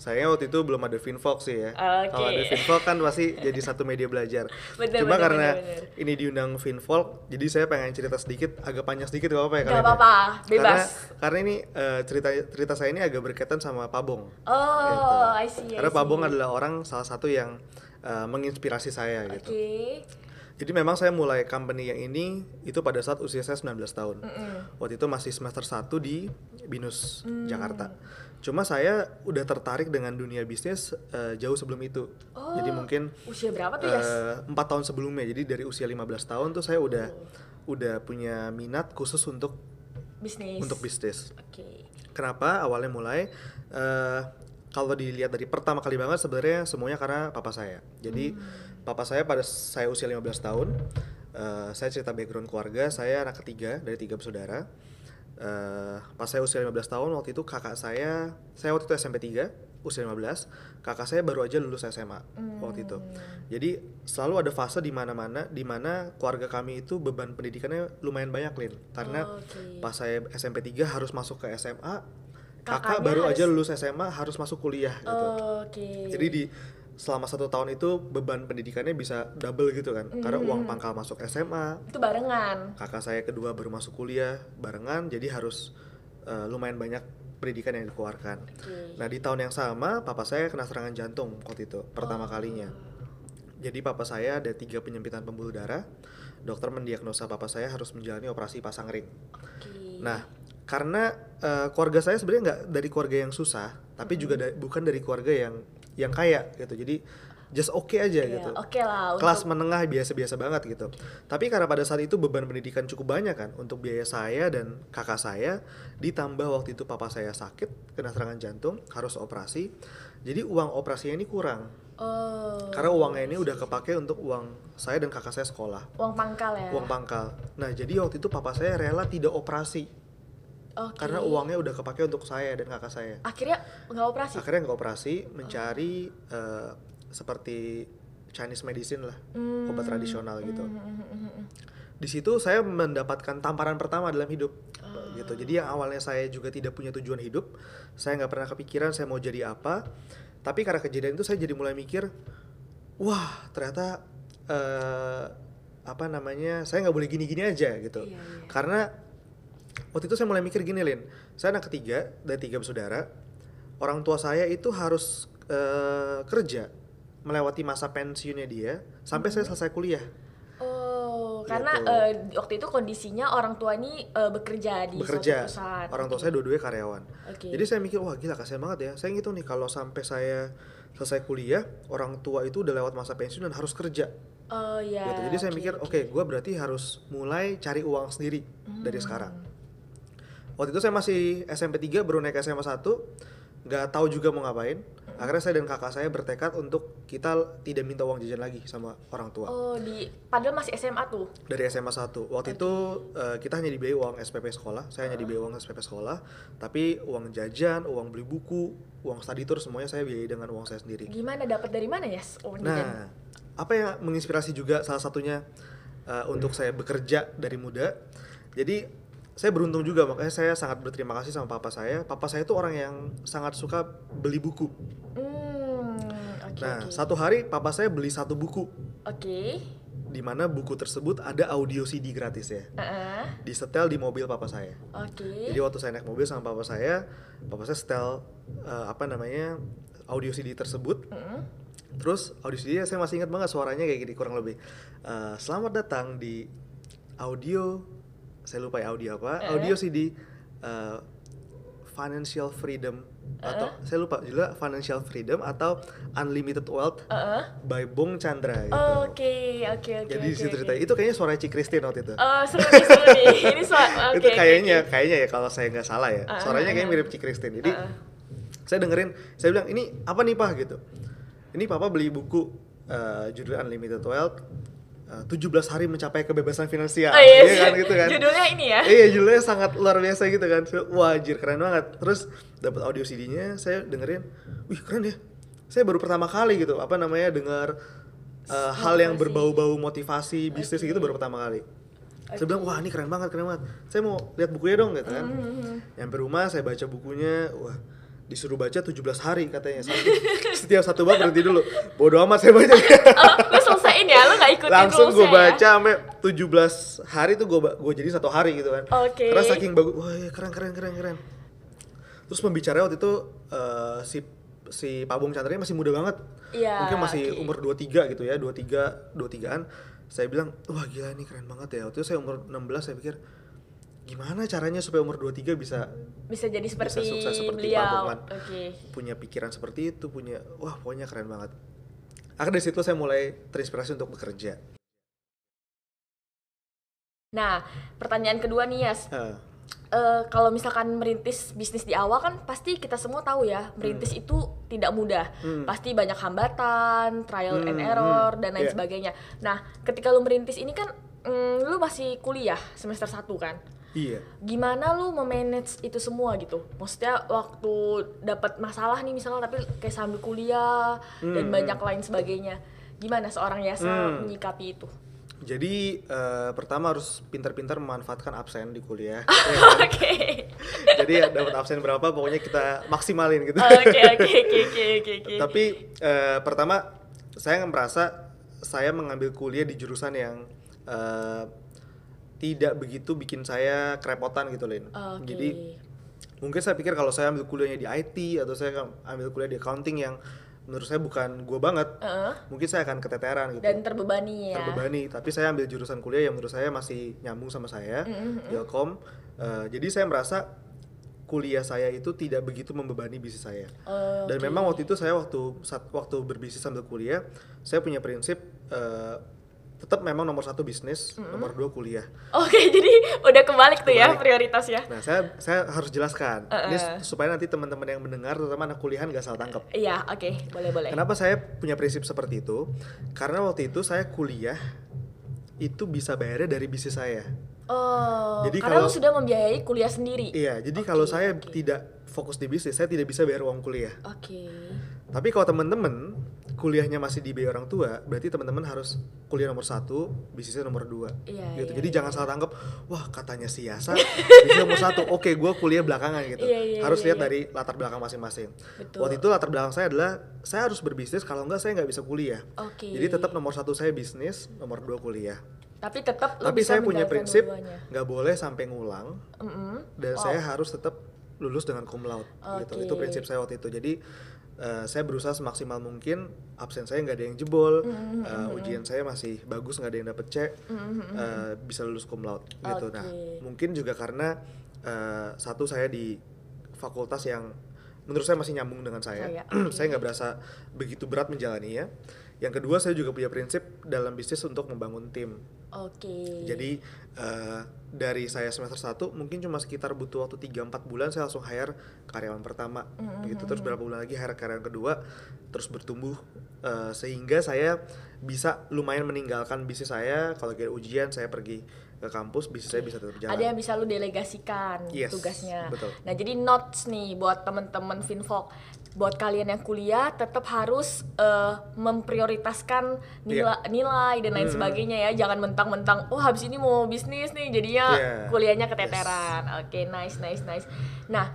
Saya waktu itu belum ada Finvox sih ya. Oke. Kalau ada Finvox kan pasti jadi satu media belajar. Bener, Cuma bener, karena bener, bener. ini diundang Finvolk, jadi saya pengen cerita sedikit, agak panjang sedikit gak apa-apa ya Gak apa-apa, bebas. Karena, karena ini eh, cerita cerita saya ini agak berkaitan sama Pak Bong. Oh, gitu. I see, I Karena Pak see. Bong adalah orang salah satu yang eh, menginspirasi saya Oke. gitu. Jadi memang saya mulai company yang ini itu pada saat usia saya 19 tahun. Waktu itu masih semester 1 di Binus Mm. Jakarta. Cuma saya udah tertarik dengan dunia bisnis eh, jauh sebelum itu. Oh, Jadi mungkin Usia berapa tuh Yas? empat tahun sebelumnya. Jadi dari usia 15 tahun tuh saya udah udah punya minat khusus untuk Bisnis. untuk bisnis. Oke. Kenapa awalnya mulai? eh kalau dilihat dari pertama kali banget sebenarnya semuanya karena papa saya. Jadi papa saya pada saya usia 15 tahun, eh, saya cerita background keluarga, saya anak ketiga dari tiga bersaudara. Eh, pas saya usia 15 tahun waktu itu kakak saya, saya waktu itu SMP 3, usia 15, kakak saya baru aja lulus SMA waktu itu. Jadi selalu ada fase di mana-mana di mana keluarga kami itu beban pendidikannya lumayan banyak, Lin. Karena Oke. pas saya SMP 3 harus masuk ke SMA, Kakaknya kakak baru aja harus- lulus SMA harus masuk kuliah gitu. Oke. Jadi di selama satu tahun itu beban pendidikannya bisa double gitu kan, karena uang pangkal masuk SMA, itu barengan. kakak saya kedua baru masuk kuliah barengan, jadi harus eh, lumayan banyak pendidikan yang dikeluarkan. Oke. Nah di tahun yang sama papa saya kena serangan jantung waktu itu pertama kalinya. Jadi papa saya ada tiga penyempitan pembuluh darah. Dokter mendiagnosa papa saya harus menjalani operasi pasang ring. Oke. Nah, karena eh, keluarga saya sebenarnya nggak dari keluarga yang susah, tapi juga da- bukan dari keluarga yang yang kaya gitu. Jadi just oke aja Iya, gitu. Oke lah. Kelas untuk- menengah biasa-biasa banget gitu. Tapi karena pada saat itu beban pendidikan cukup banyak kan untuk biaya saya dan kakak saya, ditambah waktu itu papa saya sakit, kena serangan jantung, harus operasi. Jadi uang operasinya ini kurang. Oh. Karena uangnya ini udah kepake untuk uang saya dan kakak saya sekolah. uang pangkal ya. Uang pangkal. Nah, jadi waktu itu papa saya rela tidak operasi Oke. karena uangnya udah kepake untuk saya dan kakak saya. Akhirnya nggak operasi. Akhirnya nggak operasi, mencari eh, seperti Chinese medicine lah, obat tradisional gitu. Di situ saya mendapatkan tamparan pertama dalam hidup, gitu. Jadi yang awalnya saya juga tidak punya tujuan hidup, saya nggak pernah kepikiran saya mau jadi apa. Tapi karena kejadian itu saya jadi mulai mikir, wah ternyata eh, apa namanya, saya nggak boleh gini-gini aja gitu. Iya, iya. Karena waktu itu saya mulai mikir gini Lin, saya anak ketiga dari tiga bersaudara, orang tua saya itu harus eh, kerja melewati masa pensiunnya dia sampai saya selesai kuliah. Oh, karena Gitu. eh, waktu itu kondisinya orang tua ini eh, bekerja di bekerja. suatu perusahaan. Orang tua saya dua-duanya karyawan. Oke. Jadi saya mikir wah gila kasihan banget ya. Saya gitu nih kalau sampai saya selesai kuliah, orang tua itu udah lewat masa pensiun dan harus kerja. Oh ya. gitu. Jadi saya mikir oke, gue berarti harus mulai cari uang sendiri dari Hmm. sekarang. Waktu itu saya masih SMP 3 baru naik SMA 1, nggak tahu juga mau ngapain. Akhirnya saya dan kakak saya bertekad untuk kita tidak minta uang jajan lagi sama orang tua. Oh, di padahal masih SMA tuh. dari SMA 1 waktu itu eh, kita hanya dibiayai uang SPP sekolah saya hanya dibiayai uang SPP sekolah tapi uang jajan uang beli buku uang study tour semuanya saya biayai dengan uang saya sendiri Gimana dapat dari mana ya? Oh, jajan? nah apa yang menginspirasi juga salah satunya eh, untuk saya bekerja dari muda jadi saya beruntung juga makanya saya sangat berterima kasih sama papa saya papa saya itu orang yang sangat suka beli buku Hmm, oke nah oke. satu hari papa saya beli satu buku Oke. di mana buku tersebut ada audio CD gratis ya. Heeh. Disetel di mobil papa saya. Oke. Jadi waktu saya naik mobil sama papa saya, papa saya setel eh, apa namanya audio CD tersebut. Mm-mm. Terus audio CD saya masih ingat banget suaranya kayak gini kurang lebih. Eh, Selamat datang di audio, saya lupa ya audio apa. Eh. Audio CD eh, Financial Freedom atau saya lupa juga Financial Freedom atau Unlimited Wealth Heeh. by Bung Chandra gitu. Oke, oke, oke. Jadi oke. cerita itu kayaknya suara Ci Christine waktu itu. Oh, seru nih, seru nih. Ini suara itu kayaknya kayaknya ya kalau saya nggak salah ya. Ah, Suaranya kayaknya mirip Ci Christine. Jadi ah. saya dengerin, saya bilang ini apa nih Pak gitu. Ini Papa beli buku eh, judulnya Unlimited Wealth eh, 17 hari mencapai kebebasan finansial. Oh, iya, Iya kan gitu kan. Judulnya ini ya. Iya judulnya sangat luar biasa gitu kan Wah anjir keren banget Terus dapat audio CD-nya saya dengerin Wih keren ya Saya baru pertama kali gitu Apa namanya dengar uh, hal yang berbau-bau motivasi bisnis Oke. gitu baru pertama kali Saya Oke. bilang wah ini keren banget keren banget Saya mau lihat bukunya dong gitu kan Mhm. Nyampe rumah saya baca bukunya Wah disuruh baca 17 hari katanya Satu- Setiap satu bab berhenti dulu Bodoh amat saya baca Oh, selesaiin ya, lu gak ikutin langsung gue ya? baca sampai 17 hari tuh gue gue jadi satu hari gitu kan Oke. karena saking bagus wah iya, keren keren keren keren terus pembicara waktu itu eh, si si Pak Bung Chandra ini masih muda banget Iya, mungkin masih oke. umur 23 gitu ya 23 23an saya bilang wah gila ini keren banget ya waktu itu saya umur 16 saya pikir gimana caranya supaya umur 23 bisa Bisa jadi seperti sukses seperti Pak Bung beliau. kan. Oke. punya pikiran seperti itu punya wah pokoknya keren banget akhirnya dari situ saya mulai terinspirasi untuk bekerja Nah, pertanyaan kedua nih Yas. Eh, Eh, kalau misalkan merintis bisnis di awal kan pasti kita semua tahu ya merintis itu tidak mudah Hmm. pasti banyak hambatan trial and Hmm, error hmm, dan lain iya. sebagainya nah ketika lu merintis ini kan mm, lu masih kuliah semester 1 kan? Iya. Gimana lu memanage itu semua gitu? Maksudnya waktu dapat masalah nih misalnya tapi kayak sambil kuliah dan Hmm, banyak lain sebagainya. Gimana seorang Yasa Hmm. menyikapi itu? Jadi eh, pertama harus pintar-pintar memanfaatkan absen di kuliah. oke. Jadi ya, dapat absen berapa pokoknya kita maksimalin gitu. oke oke oke oke oke. Tapi eh, pertama saya merasa saya mengambil kuliah di jurusan yang eh, tidak begitu bikin saya kerepotan gitu, Lin. Oke. Jadi mungkin saya pikir kalau saya ambil kuliahnya di IT atau saya ambil kuliah di accounting yang menurut saya bukan gue banget, Heeh. mungkin saya akan keteteran gitu. dan terbebani ya terbebani tapi saya ambil jurusan kuliah yang menurut saya masih nyambung sama saya Mm-hmm, Ilkom Eh, jadi saya merasa kuliah saya itu tidak begitu membebani bisnis saya Oh, dan memang waktu itu saya waktu saat waktu berbisnis sambil kuliah saya punya prinsip eh, tetap memang nomor satu bisnis nomor dua kuliah Oke, jadi udah kebalik tuh ya Kebalik. prioritasnya. nah saya saya harus jelaskan ini Uh-uh. supaya nanti teman-teman yang mendengar terutama anak kuliahan gak salah tangkap Iya, oke, boleh boleh. Kenapa saya punya prinsip seperti itu? Karena waktu itu saya kuliah itu bisa bayarnya dari bisnis saya. Oh, Jadi karena kalau- sudah membiayai kuliah sendiri. Iya, jadi Oke, kalau saya oke. tidak fokus di bisnis, saya tidak bisa bayar uang kuliah. Oke. Tapi kalau teman-teman kuliahnya masih dibayar orang tua, berarti teman-teman harus kuliah nomor satu, bisnisnya nomor dua. Iya, gitu. iya, jadi iya. jangan salah tangkap, wah katanya si Yasa bisnis nomor satu, oke gue kuliah belakangan gitu. Iya, iya, harus iya, lihat iya. dari latar belakang masing-masing. Waktu itu latar belakang saya adalah saya harus berbisnis, kalau enggak saya nggak bisa kuliah. Oke. Jadi tetap nomor satu saya bisnis, nomor dua kuliah. Tapi tetap Tapi bisa saya punya prinsip nggak boleh sampai ngulang Mm-mm. dan Wow. saya harus tetap lulus dengan cum laude gitu. Oke. Itu prinsip saya waktu itu. Jadi eh, saya berusaha semaksimal mungkin absen saya nggak ada yang jebol, Mm-hmm, eh, ujian saya masih bagus nggak ada yang dapet C, eh, bisa lulus cum laude gitu. Nah mungkin juga karena eh, satu saya di fakultas yang menurut saya masih nyambung dengan saya, Saya, oke. saya nggak berasa begitu berat menjalaninya. Yang kedua saya juga punya prinsip dalam bisnis untuk membangun tim. Oke. Jadi eh, dari saya semester 1 mungkin cuma sekitar butuh waktu 3-4 bulan saya langsung hire karyawan pertama gitu terus berapa bulan lagi hire karyawan kedua terus bertumbuh eh, sehingga saya bisa lumayan meninggalkan bisnis saya kalau kayak ujian saya pergi ke kampus bisnis saya bisa tetap jalan. ada yang bisa lu delegasikan Yes, tugasnya. betul. Nah, jadi notes nih buat temen-temen Finvok, buat kalian yang kuliah tetap harus eh, memprioritaskan nilai, Iya. nilai dan lain sebagainya ya. Jangan mentang-mentang, oh habis ini mau bisnis nih, jadinya Iya. kuliahnya keteteran. Oke, nice, nice, nice. Nah,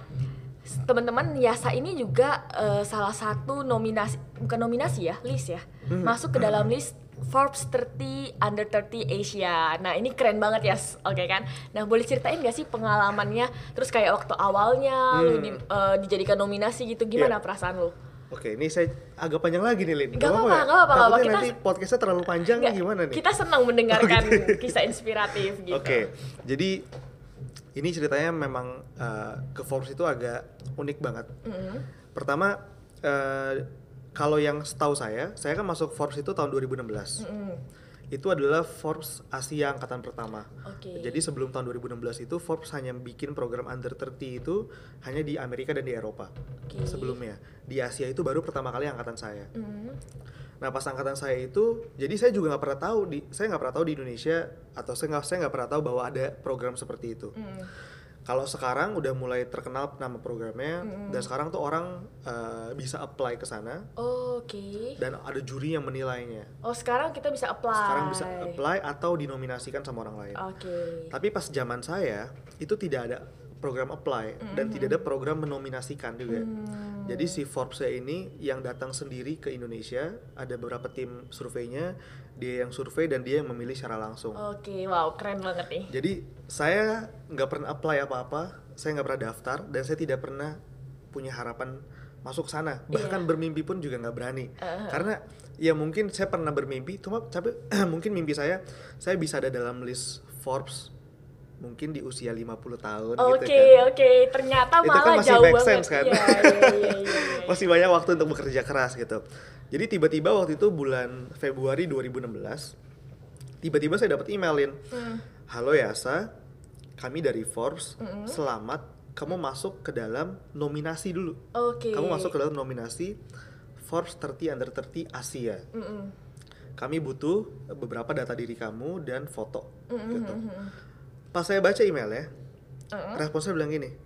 teman-teman Yasa ini juga eh, salah satu nominasi bukan nominasi ya, list ya. Hmm. Masuk ke dalam list Forbes 30 Under 30 Asia. Nah, ini keren banget ya, oke kan? Nah, boleh ceritain gak sih pengalamannya? Terus kayak waktu awalnya lu di- eh, dijadikan nominasi gitu, gimana Hmm. Iya. perasaan lu? Oke, ini saya agak panjang lagi nih, Lin. Nggak apa-apa, ya? nggak apa-apa. Takutnya Kita- nanti podcastnya terlalu panjang Nggak, gimana nih? Kita senang mendengarkan kisah inspiratif gitu. Oke, jadi ini ceritanya memang uh, ke Forbes itu agak unik banget. Mm-mm. Pertama, uh, kalau yang setahu saya, saya kan masuk Forbes itu tahun 2016. Mm-mm. Itu adalah Forbes Asia angkatan pertama. Oke. Jadi sebelum tahun 2016 itu Forbes hanya bikin program under 30 itu hanya di Amerika dan di Eropa. Oke. Sebelumnya di Asia itu baru pertama kali angkatan saya. Mm. Nah pas angkatan saya itu, jadi saya juga nggak pernah tahu di, saya nggak pernah tahu di Indonesia atau saya nggak saya nggak pernah tahu bahwa ada program seperti itu. Mm. Kalau sekarang udah mulai terkenal nama programnya dan sekarang tuh orang eh, bisa apply ke sana Oke. dan ada juri yang menilainya. Oh, sekarang kita bisa apply. Sekarang bisa apply atau dinominasikan sama orang lain. Oke. Tapi pas zaman saya itu tidak ada program apply dan tidak ada program menominasikan juga. Hmm. Jadi si Forbes ini yang datang sendiri ke Indonesia, ada beberapa tim surveinya, dia yang survei dan dia yang memilih secara langsung. Oke, wow, keren banget nih. Jadi saya nggak pernah apply apa-apa, saya nggak pernah daftar dan saya tidak pernah punya harapan masuk sana. Bahkan Iya. bermimpi pun juga nggak berani. Uh-huh. Karena ya mungkin saya pernah bermimpi, cuma tapi mungkin mimpi saya saya bisa ada dalam list Forbes mungkin di usia 50 tahun Oke, gitu kan. oke. Ternyata Itu malah kan masih jauh make banget. sense kan? Iya, iya, iya, iya, iya. Masih banyak waktu untuk bekerja keras gitu. Jadi tiba-tiba waktu itu bulan Februari 2016 tiba-tiba saya dapat emailin. Hmm. Halo Yasa, kami dari Forbes. Selamat kamu masuk ke dalam nominasi dulu. Oke. Kamu masuk ke dalam nominasi Forbes 30 Under 30 Asia. Mm-mm. Kami butuh beberapa data diri kamu dan foto Mm-mm, gitu. mm-mm. Pas saya baca emailnya, Mm-mm. responsnya bilang gini, "Cek,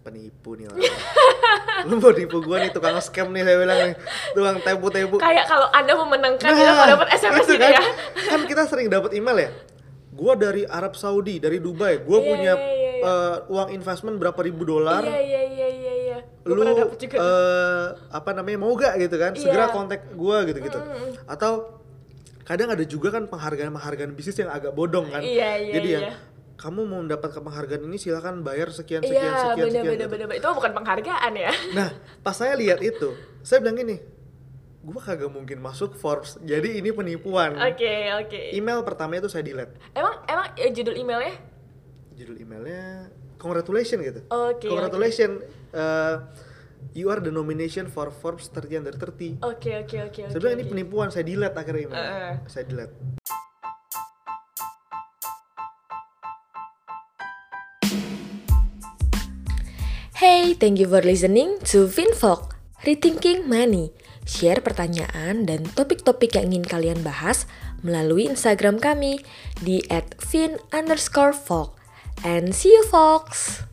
penipu nih orang. Lu mau tipu gua nih tukang scam nih saya bilang nih, tukang tepu-tepu. Kayak kalau Anda memenangkan kita kalau dapat SMS itu gitu kan. ya. Kan kita sering dapat email ya. Gua dari Arab Saudi, dari Dubai. Gua Iya, punya iya, iya, iya. eh, uang investment berapa ribu dolar. Iya, iya, iya, iya, iya. Gua lu juga. eh, apa namanya mau gak gitu kan segera Iya. kontak gua gitu gitu atau kadang ada juga kan penghargaan penghargaan bisnis yang agak bodong kan Iya, iya, jadi ya iya. Kamu mau mendapatkan penghargaan ini silakan bayar sekian sekian Iya, sekian bener, sekian bener, gitu. bener, bener. Itu bukan penghargaan ya. nah pas saya lihat itu saya bilang gini gua kagak mungkin masuk Forbes jadi ini penipuan Oke, oke. email pertama itu saya delete Emang emang eh, judul emailnya? judul emailnya congratulations gitu Oke, congratulations uh, you are the nomination for Forbes 30 under 30 Oke, oke, oke, oke. Bilang ini penipuan, saya delete akhirnya email. Heeh. Saya delete. Hey, thank you for listening to FinVok, Rethinking Money. Share pertanyaan dan topik-topik yang ingin kalian bahas melalui Instagram kami di @fin_folk. And see you, folks!